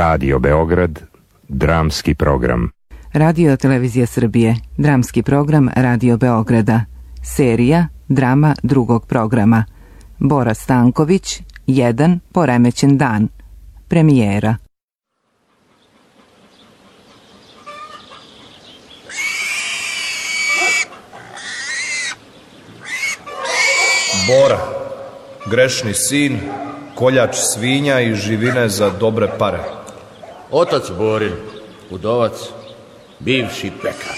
Radio Beograd, dramski program. Radio Televizija Srbije, dramski program Radio Beograda. Serija Drama drugog programa. Bora Stanković, jedan poremećen dan. Premijera. Bora, grešni sin, koljač svinja i živine za dobre pare. Otac Borin, udovac, bivši pekar.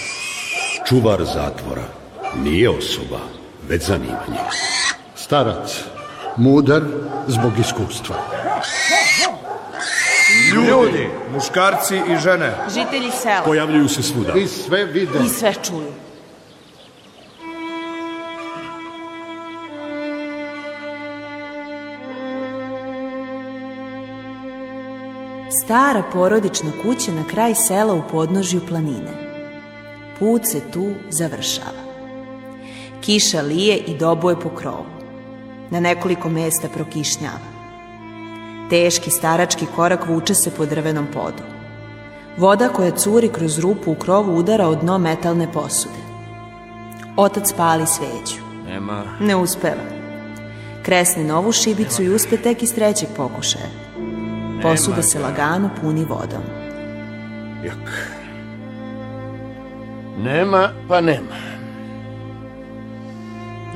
Čuvar zatvora nije osoba, već zanimanje. Starac, mudar zbog iskustva. Ljudi, muškarci i žene, Žitelji sela Pojavljuju se svuda. I sve vide. i sve čuju. Stara porodična kuća na kraj sela u podnožju planine. Put se tu završava. Kiša lije i doboje po krovu. Na nekoliko mesta prokišnjava. Teški starački korak vuče se po drvenom podu. Voda koja curi kroz rupu u krovu udara od dno metalne posude. Otac pali sveću. Nema. Ne uspeva. Kresne novu šibicu i uspe tek iz trećeg pokušaja. Posuda se lagano puni vodom. Jak. Nema, pa nema.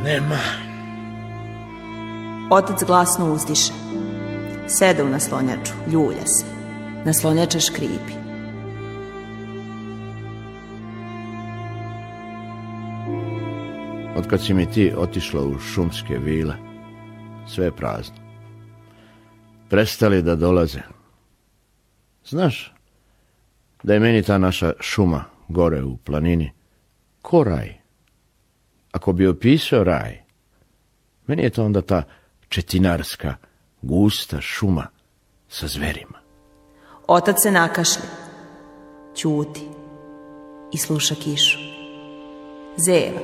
Nema. Otac glasno uzdiše. Sede u naslonjaču, ljulja se. Naslonjača škripi. Od kad si mi ti otišla u šumske vile, sve je prazno. Prestali da dolaze. Znaš, da je meni ta naša šuma gore u planini ko raj. Ako bi opisao raj, meni je to onda ta četinarska, gusta šuma sa zverima. Otac se nakašlja. Ćuti. I sluša kišu. Zeva.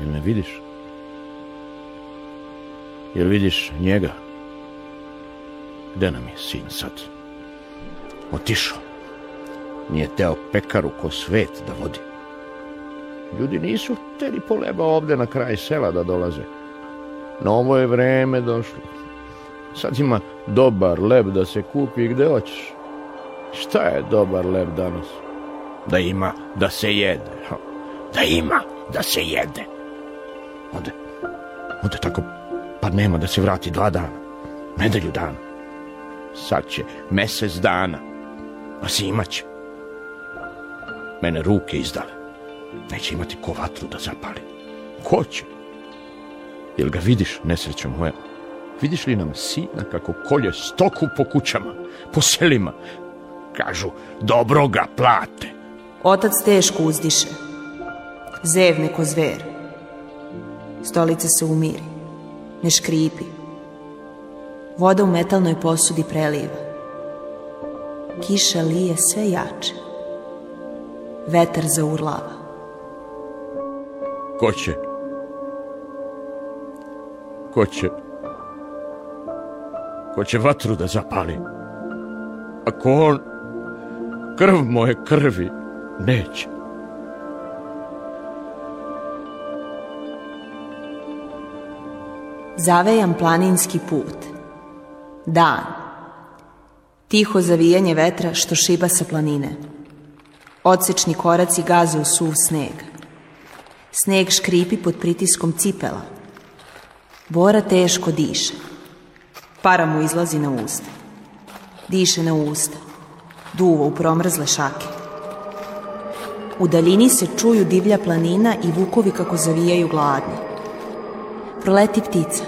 Jel ne vidiš? Jel vidiš njega? Gde nam je sin sad? Otišao. Nije teo pekaru ko svet da vodi. Ljudi nisu hteli poleba ovde na kraj sela da dolaze. Na ovo je vreme došlo. Sad ima dobar leb da se kupi gde hoćeš. Šta je dobar leb danas? Da ima da se jede. Da ima da se jede. Ode, ode tako, pa nema da se vrati dva dana. Nedelju dana. Sad će mesec dana. A zimat će. Mene ruke izdale. Neće imati ko vatru da zapali. Ko će? Jel ga vidiš, nesrećo moja? Vidiš li nam sina kako kolje stoku po kućama, po selima? Kažu, dobro ga plate. Otac teško uzdiše. Zevne ko zver. Stolica se umiri. Ne škripi. Voda u metalnoj posudi preliva. Kiša lije sve jače. Vetar zaurlava. Ko će? Ko će? Ko će vatru da zapali? Ako on krv moje krvi neće. Zavejan planinski put. Dan. Tiho zavijanje vetra što šiba sa planine. Odsečni koraci gaze u suv sneg. Sneg škripi pod pritiskom cipela. Bora teško diše. Para mu izlazi na usta. Diše na usta. Duva u promrzle šake. U daljini se čuju divlja planina i vukovi kako zavijaju gladni. Proleti ptica.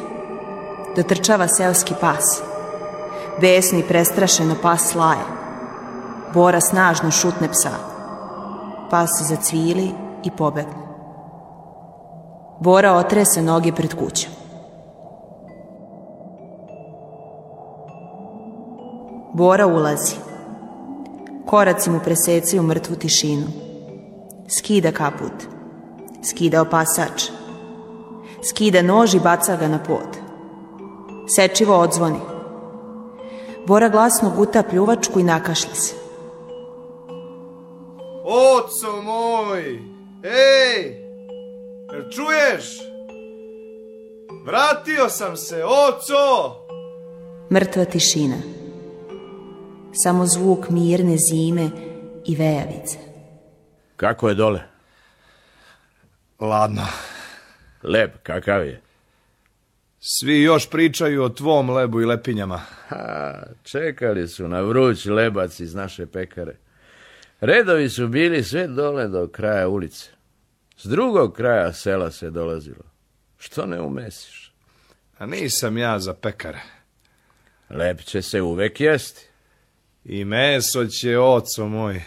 Dotrčava seoski pas. Besno i prestrašeno pas slaje. Bora snažno šutne psa. Pas se zacvili i pobegne. Bora otrese noge pred kućom. Bora ulazi. Koraci mu presecaju mrtvu tišinu. Skida kaput. Skida opasač. Skida nož i baca ga na pod. Sečivo odzvoni. Bora glasno guta pljuvačku i nakašlja se. Oco moj! Ej! Jel čuješ? Vratio sam se, oco! Mrtva tišina. Samo zvuk mirne zime i vejavice. Kako je dole? Ladno. Lep, kakav je? Svi još pričaju o tvom lebu i lepinjama. Ha, čekali su na vruć lebac iz naše pekare. Redovi su bili sve dole do kraja ulice. S drugog kraja sela se dolazilo. Što ne umesiš? A nisam ja za pekare. Lep će se uvek jesti. I meso će, oco moj.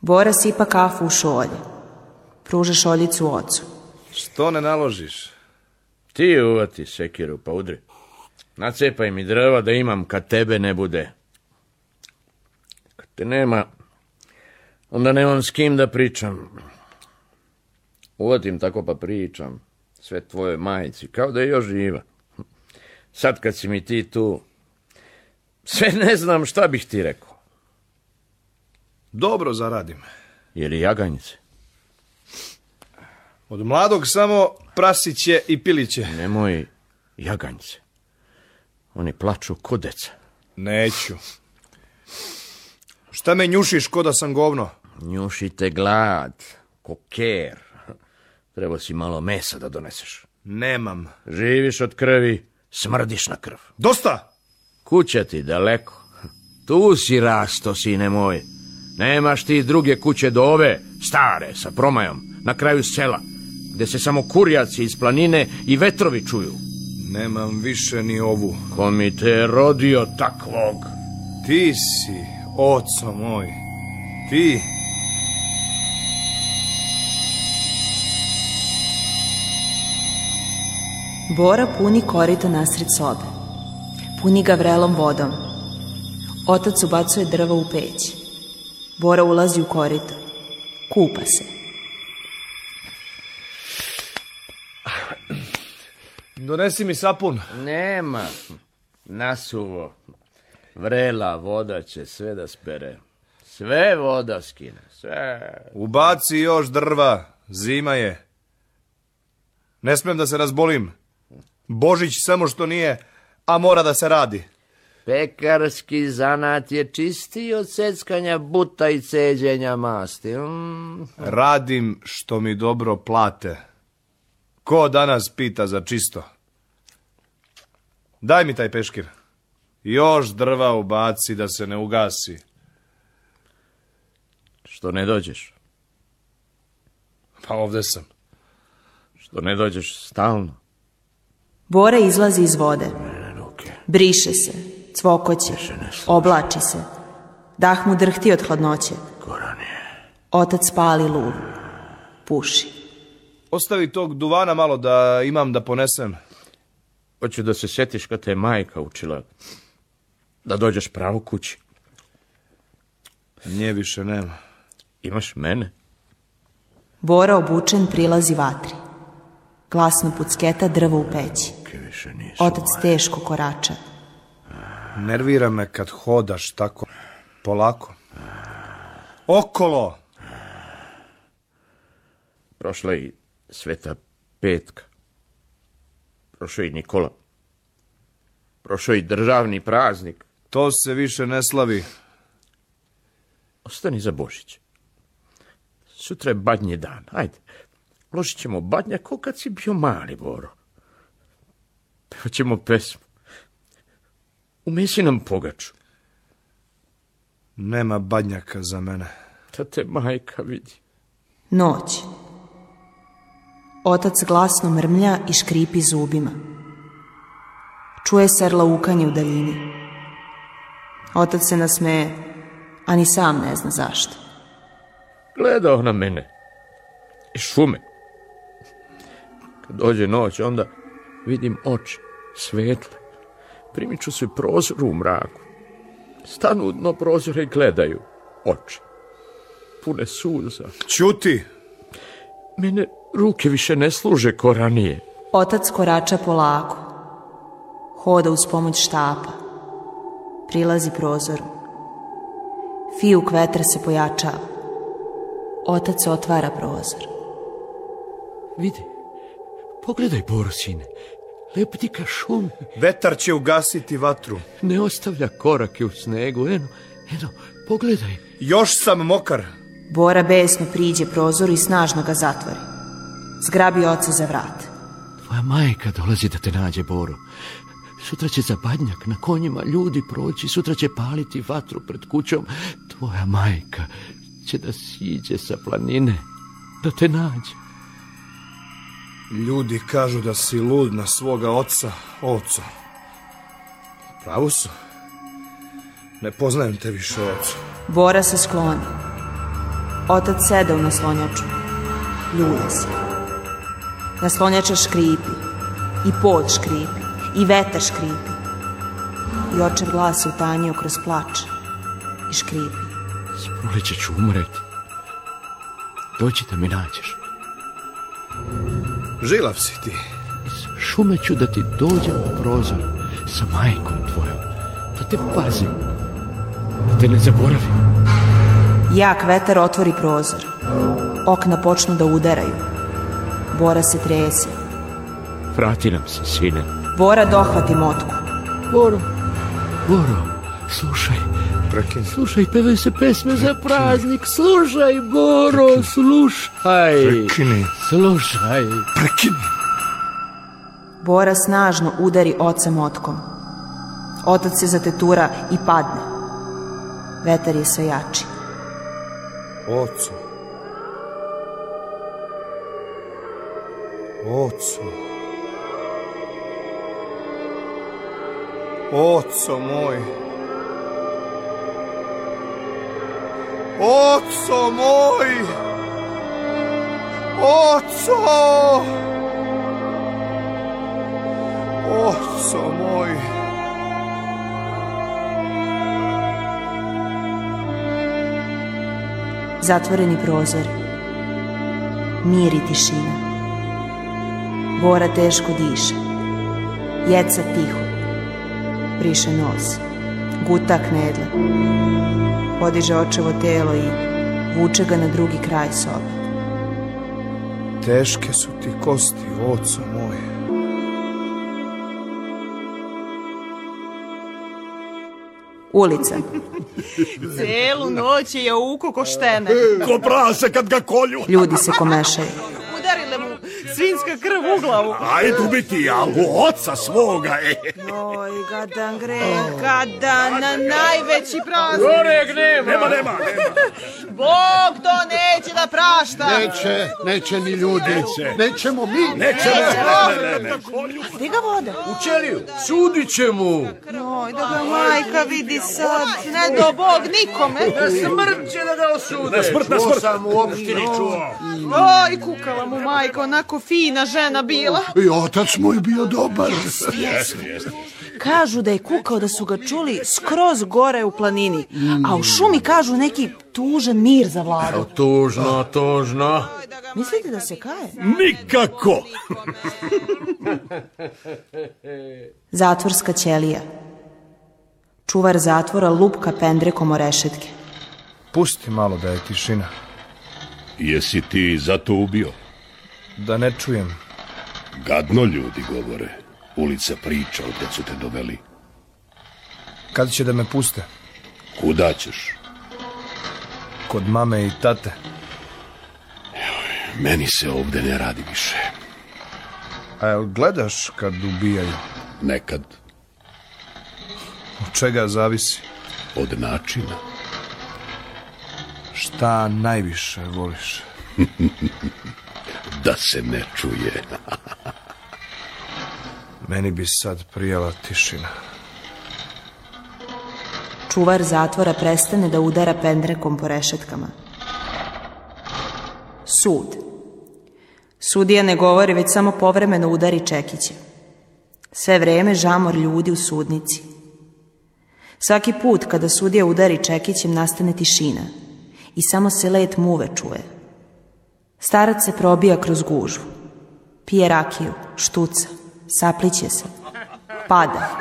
Bora sipa kafu u šolje. Pruža šoljicu ocu. Što ne naložiš? Ti uvati sekiru pa udri. Nacepaj mi drva da imam kad tebe ne bude. Kad te nema, onda nemam s kim da pričam. Uvatim tako pa pričam. Sve tvoje majici, kao da je još živa. Sad kad si mi ti tu, sve ne znam šta bih ti rekao. Dobro zaradim. Je li jaganjice? Od mladog samo prasiće i piliće. Nemoj jaganjice. Oni plaču ko deca. Neću. Šta me njušiš ko da sam govno? Njušite glad, koker. Treba si malo mesa da doneseš. Nemam. Živiš od krvi, smrdiš na krv. Dosta! Kuća ti daleko. Tu si rasto, sine moj. Nemaš ti druge kuće do ove, stare, sa promajom, na kraju sela, gde se samo kurjaci iz planine i vetrovi čuju. Nemam više ni ovu. Ko mi te je rodio takvog? Ti si, oco moj. Ti. Bora puni korito nasred sobe. Puni ga vrelom vodom. Otac ubacuje drva u peć. Bora ulazi u korito. Kupa se. Donesi mi sapun. Nema. Nasuvo. Vrela voda će sve da spere. Sve voda skine. Sve. Ubaci još drva. Zima je. Ne smem da se razbolim. Božić samo što nije, a mora da se radi. Pekarski zanat je čistiji od seckanja buta i ceđenja masti. Mm. Radim što mi dobro plate. Ko danas pita za čisto? Daj mi taj peškir. Još drva ubaci da se ne ugasi. Što ne dođeš? Pa ovde sam. Što ne dođeš stalno? Bora izlazi iz vode. Briše se. Cvokoće. Oblači se. Dah mu drhti od hladnoće. Otac pali lulu. Puši. Ostavi tog duvana malo da imam da ponesem. Hoću da se sjetiš kad te je majka učila da dođeš pravo kući. Nje više nema. Imaš mene? Bora obučen prilazi vatri. Glasno pucketa drvo u peći. Otac teško korača. Nervira me kad hodaš tako polako. Okolo! Prošla je Sveta Petka. Prošao je i Nikola. Prošao je i državni praznik. To se više ne slavi. Ostani za Božić. Sutra je badnji dan. Ajde, ložit ćemo badnja ko kad si bio mali, Boro. Ćemo pesmu. Umesi nam pogaču. Nema badnjaka za mene. Da te majka vidi. Noć. Otac glasno mrmlja i škripi zubima. Čuje se laukanje u daljini. Otac se nasmeje, a ni sam ne zna zašto. Gledao na mene. Iz šume. Kad dođe noć, onda vidim oči, svetle. Primiču se prozoru u mraku. Stanu u dno prozora i gledaju. Oči. Pune suza. Ćuti! Mene ruke više ne služe ko ranije. Otac korača polako. Hoda uz pomoć štapa. Prilazi prozoru. Fijuk vetra se pojačava. Otac otvara prozor. Vidi, pogledaj, Boro, sine. Lepti ka šum. Vetar će ugasiti vatru. Ne ostavlja korake u snegu. Eno, eno, pogledaj. Još sam mokar. Bora besno priđe prozoru i snažno ga zatvori. Zgrabi oca za vrat. Tvoja majka dolazi da te nađe, Boro. Sutra će za badnjak na konjima ljudi proći, sutra će paliti vatru pred kućom. Tvoja majka će da siđe sa planine, da te nađe. Ljudi kažu da si lud na svoga oca, oca. Pravo su. Ne poznajem te više, oca. Bora se skloni. Otac sede u naslonjaču. Ljulja se. Naslonjača škripi. I pod škripi. I vetar škripi. I očev glas je utanjio kroz plač. I škripi. S proleće ću umreti. Dođi da mi nađeš. Žilav si ti. Iz šume ću da ti dođem u prozor sa majkom tvojom. Da te pazim. Da te ne zaboravim. Jak vetar otvori prozor. Okna počnu da udaraju. Bora se trese. Vrati nam se, sine. Bora dohvati motku. Boro, Boro, slušaj. Prekini. Slušaj, pevaju se pesme za praznik. Slušaj, Boro, slušaj. Prekini. Slušaj. Prekini. Bora snažno udari oca motkom. Otac se zatetura i padne. Vetar je sve jači. Oco. Oco. Oco moj. Oco moj. Oco. Oco moj. Zatvoreni prozori. Mir i tišina. Bora teško diše. Jeca tiho. Briše nos. Guta knedle. Podiže očevo telo i vuče ga na drugi kraj sobe. Teške su ti kosti, oco moj. Ulica. Celu noć je jauko ko štene. Ko prase kad ga kolju. Ljudi se komešaju. Svinska krv u glavu. Ajdu biti, a u oca svoga, e. Oj, gadan gre, gadan, na najveći praznik. Goreg nema. Nema, nema, nema. Bog to neće da prašta. Neće, neće ni ljudi. Nećemo mi. Neće, ne, ne, ne, ne. Gdje ga voda? U ćeliju, sudit će mu. Oj, da ga majka vidi sad. Ne do Bog nikome. Smrt će da ga osude. Na smrt, na To smrt. sam u opštini čuo. Oj, kukala mu majka, onako fina žena bila. I otac moj bio dobar. Kažu da je kukao da su ga čuli skroz gore u planini, a u šumi kažu neki tužan mir za vladu. Tužno, tužno. Mislite da se kaje? Nikako. Zatvorska ćelija. Čuvar zatvora lupka pendrekom o rešetke. Pusti malo da je tišina. Jesi ti zato ubio? Da ne čujem. Gadno ljudi govore. Ulica priča od su te doveli. Kad će da me puste? Kuda ćeš? Kod mame i tate. Meni se ovde ne radi više. A jel gledaš kad ubijaju? Nekad Od čega zavisi? od načina. Šta najviše voliš? Da se ne čuje. Meni bi sad prijela tišina. Čuvar zatvora prestane da udara pendrekom po rešetkama. Sud. Sudija ne govori, već samo povremeno udari čekiće. Sve vreme žamor ljudi u sudnici. Svaki put kada sudija udari čekićem nastane tišina i samo se let muve čuje. Starac se probija kroz gužvu. Pije rakiju, štuca, sapliće se, pada,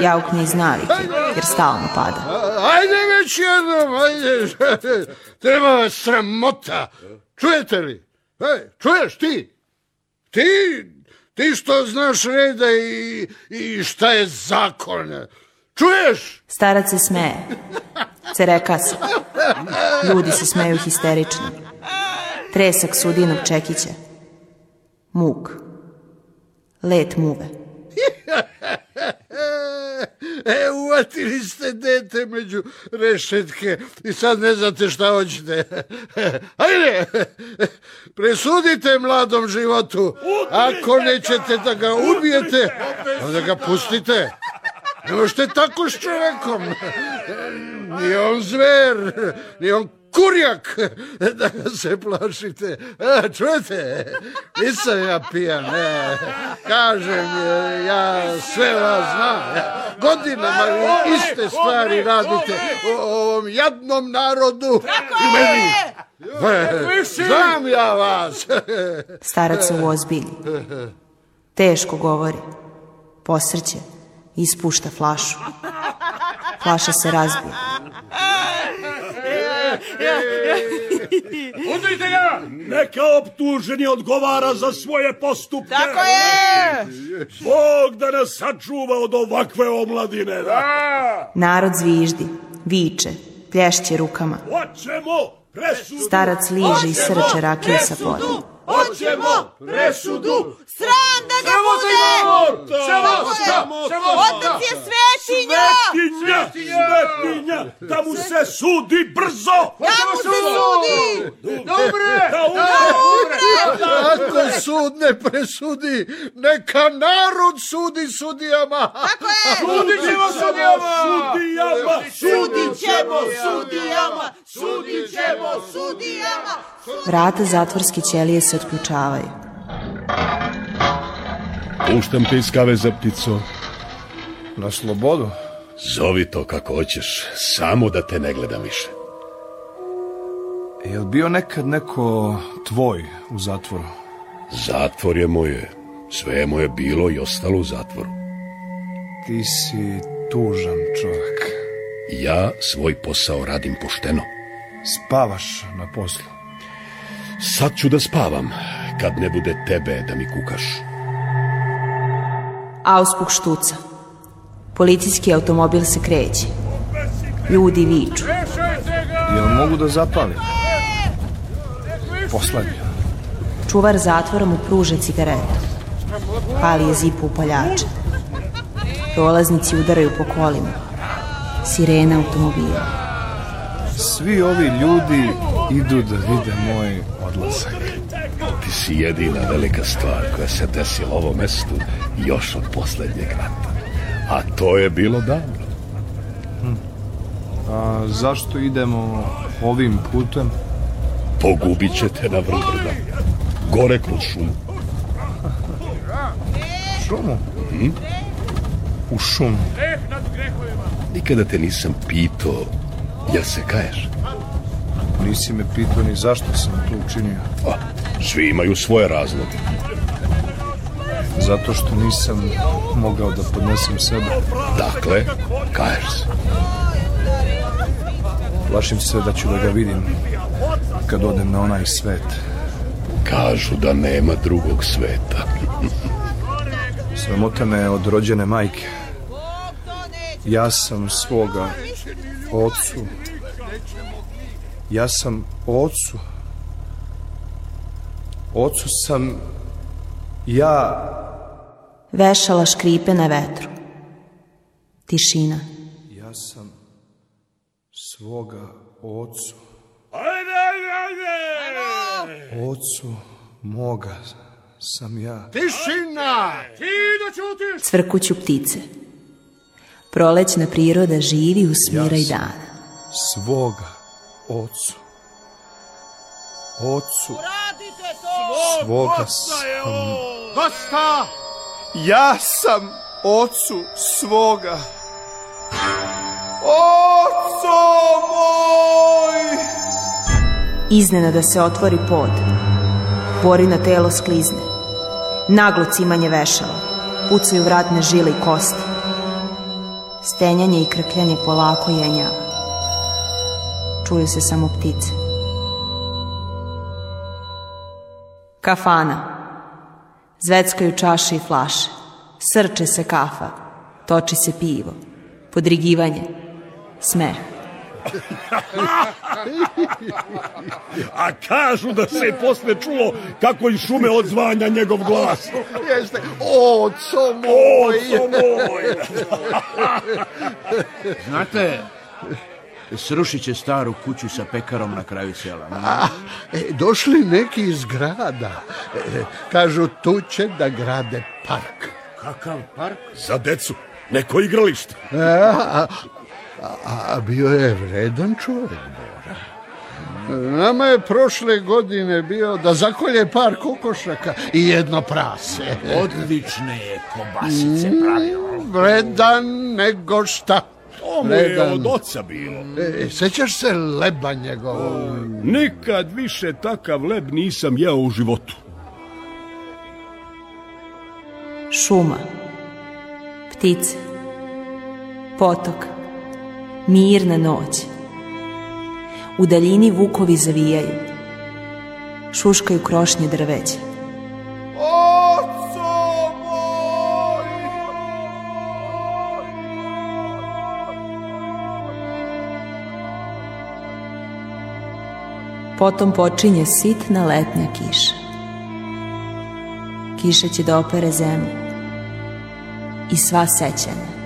Jaukne iz navike, jer stalno pada. Ajde već jednom, ajde. Treba vas sramota. Čujete li? Ej, čuješ ti? Ti, ti što znaš reda i, i šta je zakon. Čuješ? Starac se smeje. Cereka se. Ljudi se smeju histerično. Tresak sudinog čekića. Muk. Let muve. E, uvatili ste dete među rešetke i sad ne znate šta hoćete. Ajde, presudite mladom životu. Ako nećete da ga ubijete, onda ga pustite. Ne možete tako s čovekom. Nije on zver, nije on kurjak da ga se plašite. A, čujete? Nisam ja pijan. Ne. Kažem, je, ja sve vas znam. Godinama iste stvari radite o ovom jadnom narodu i meni. E, Znam ja vas. Starac se uozbilji. Teško govori. Posrće. Ispušta flašu. Flaša se razbije. Udrite ga! Neka optuženi odgovara za svoje postupke. Tako je! Bog da nas sačuva od ovakve omladine. Da. Narod zviždi, viče, plješće rukama. Hoćemo presudu! Starac liže i srče rakije sa podom. Hoćemo presudu! Sram da ga bude! Otac je svetinja! Svetinja! Svetinja! Da mu se sudi brzo! Da mu se sudi! Dobre! Da Ako sud ne presudi, neka narod sudi sudijama. Tako je! Sudit ćemo sudijama! Sudijama! Sudit ćemo sudijama! Sudit ćemo sudijama! Vrata zatvorske ćelije se otključavaju. Puštam te iz kaveza, ptico. Na slobodu? Zovi to kako hoćeš, samo da te ne gledam više. Jel bio nekad neko tvoj u zatvoru? Zatvor je moje. Sve je moje bilo i ostalo u zatvoru. Ti si tužan čovjek. Ja svoj posao radim pošteno. Spavaš na poslu. Sad ću da spavam, kad ne bude tebe da mi kukaš. Auspuk štuca. Policijski automobil se kreće. Ljudi viču. Jel mogu da zapalim? Poslednje. Čuvar zatvora mu pruže cigaretu. Pali je zipu upaljača. Prolaznici udaraju po kolima. Sirena automobila. Svi ovi ljudi idu da vide moj odlazak. Ti si jedina velika stvar koja se desila ovom mestu još od posljednjeg rata. A to je bilo davno. A zašto idemo ovim putem? Pogubit ćete na vrh brda. Gore kroz šumu. Šumu? U šumu. Nikada te nisam pitao, jel se kaješ? Nisi me pitao ni zašto sam to učinio. A, svi imaju svoje razloge. Zato što nisam mogao da podnesem sebe. Dakle, kaješ se. Plašim se da ću da ga vidim kad odem na onaj svet. Kažu da nema drugog sveta. Sramota me od rođene majke. Ja sam svoga ocu. Ja sam ocu. Ocu sam ja Vešala škripe na vetru. Tišina. Ja sam svoga ocu. Ajde, ajde, ajde! Ocu moga sam ja. Tišina! Ti da ćutiš! Cvrkuću ptice. Prolećna priroda živi u smiraj dana. Svoga ocu. Ocu svoga sam. Dosta! Ja sam ocu svoga. Oco moj! Iznenada se otvori pod. Borina telo sklizne. Naglo cimanje vešala. Pucaju vratne žile i kosti. Stenjanje i krkljanje polako jenjava. Čuju se samo ptice. Kafana. Zveckaju čaše i flaše. Srče se kafa. Toči se pivo. Podrigivanje. Smeh. A kažu da se posle čulo kako iz šume odzvanja njegov glas. Jeste, oco moj! Oco moj! Znate, srušit će staru kuću sa pekarom na kraju sela. A, e, došli neki iz grada. E, kažu, tu će da grade park. Kakav park? Za decu. Neko igralište. A, a, bio je vredan čovjek, Bora. Nama je prošle godine bio da zakolje par kokošaka i jedno prase. Odlične je kobasice pravio. Vredan nego šta. To mu je od oca bilo. E, sećaš se leba njegovog? Nikad više takav leb nisam jeo u životu. Šuma. Ptice. Potok. Mirna noć. U daljini vukovi zavijaju. Šuškaju krošnje drveća. Potom počinje sitna letnja kiša. Kiša će da opere zemlju i sva sećanja.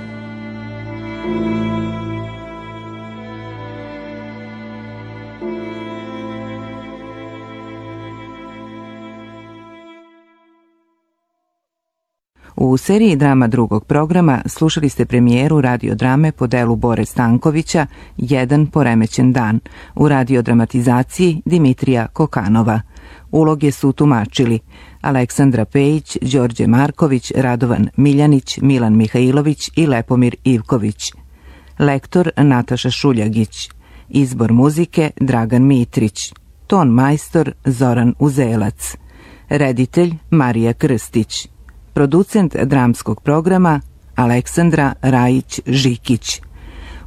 U seriji drama drugog programa slušali ste premijeru radiodrame po delu Bore Stankovića Jedan poremećen dan u radiodramatizaciji Dimitrija Kokanova. Uloge su tumačili Aleksandra Pejić, Đorđe Marković, Radovan Miljanić, Milan Mihajlović i Lepomir Ivković. Lektor Nataša Šuljagić. Izbor muzike Dragan Mitrić. Ton majstor Zoran Uzelac. Reditelj Marija Krstić. Producent dramskog programa Aleksandra Rajić-Žikić.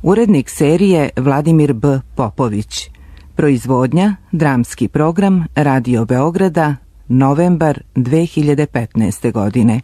Urednik serije Vladimir B. Popović. Proizvodnja, dramski program Radio Beograda, novembar 2015. godine.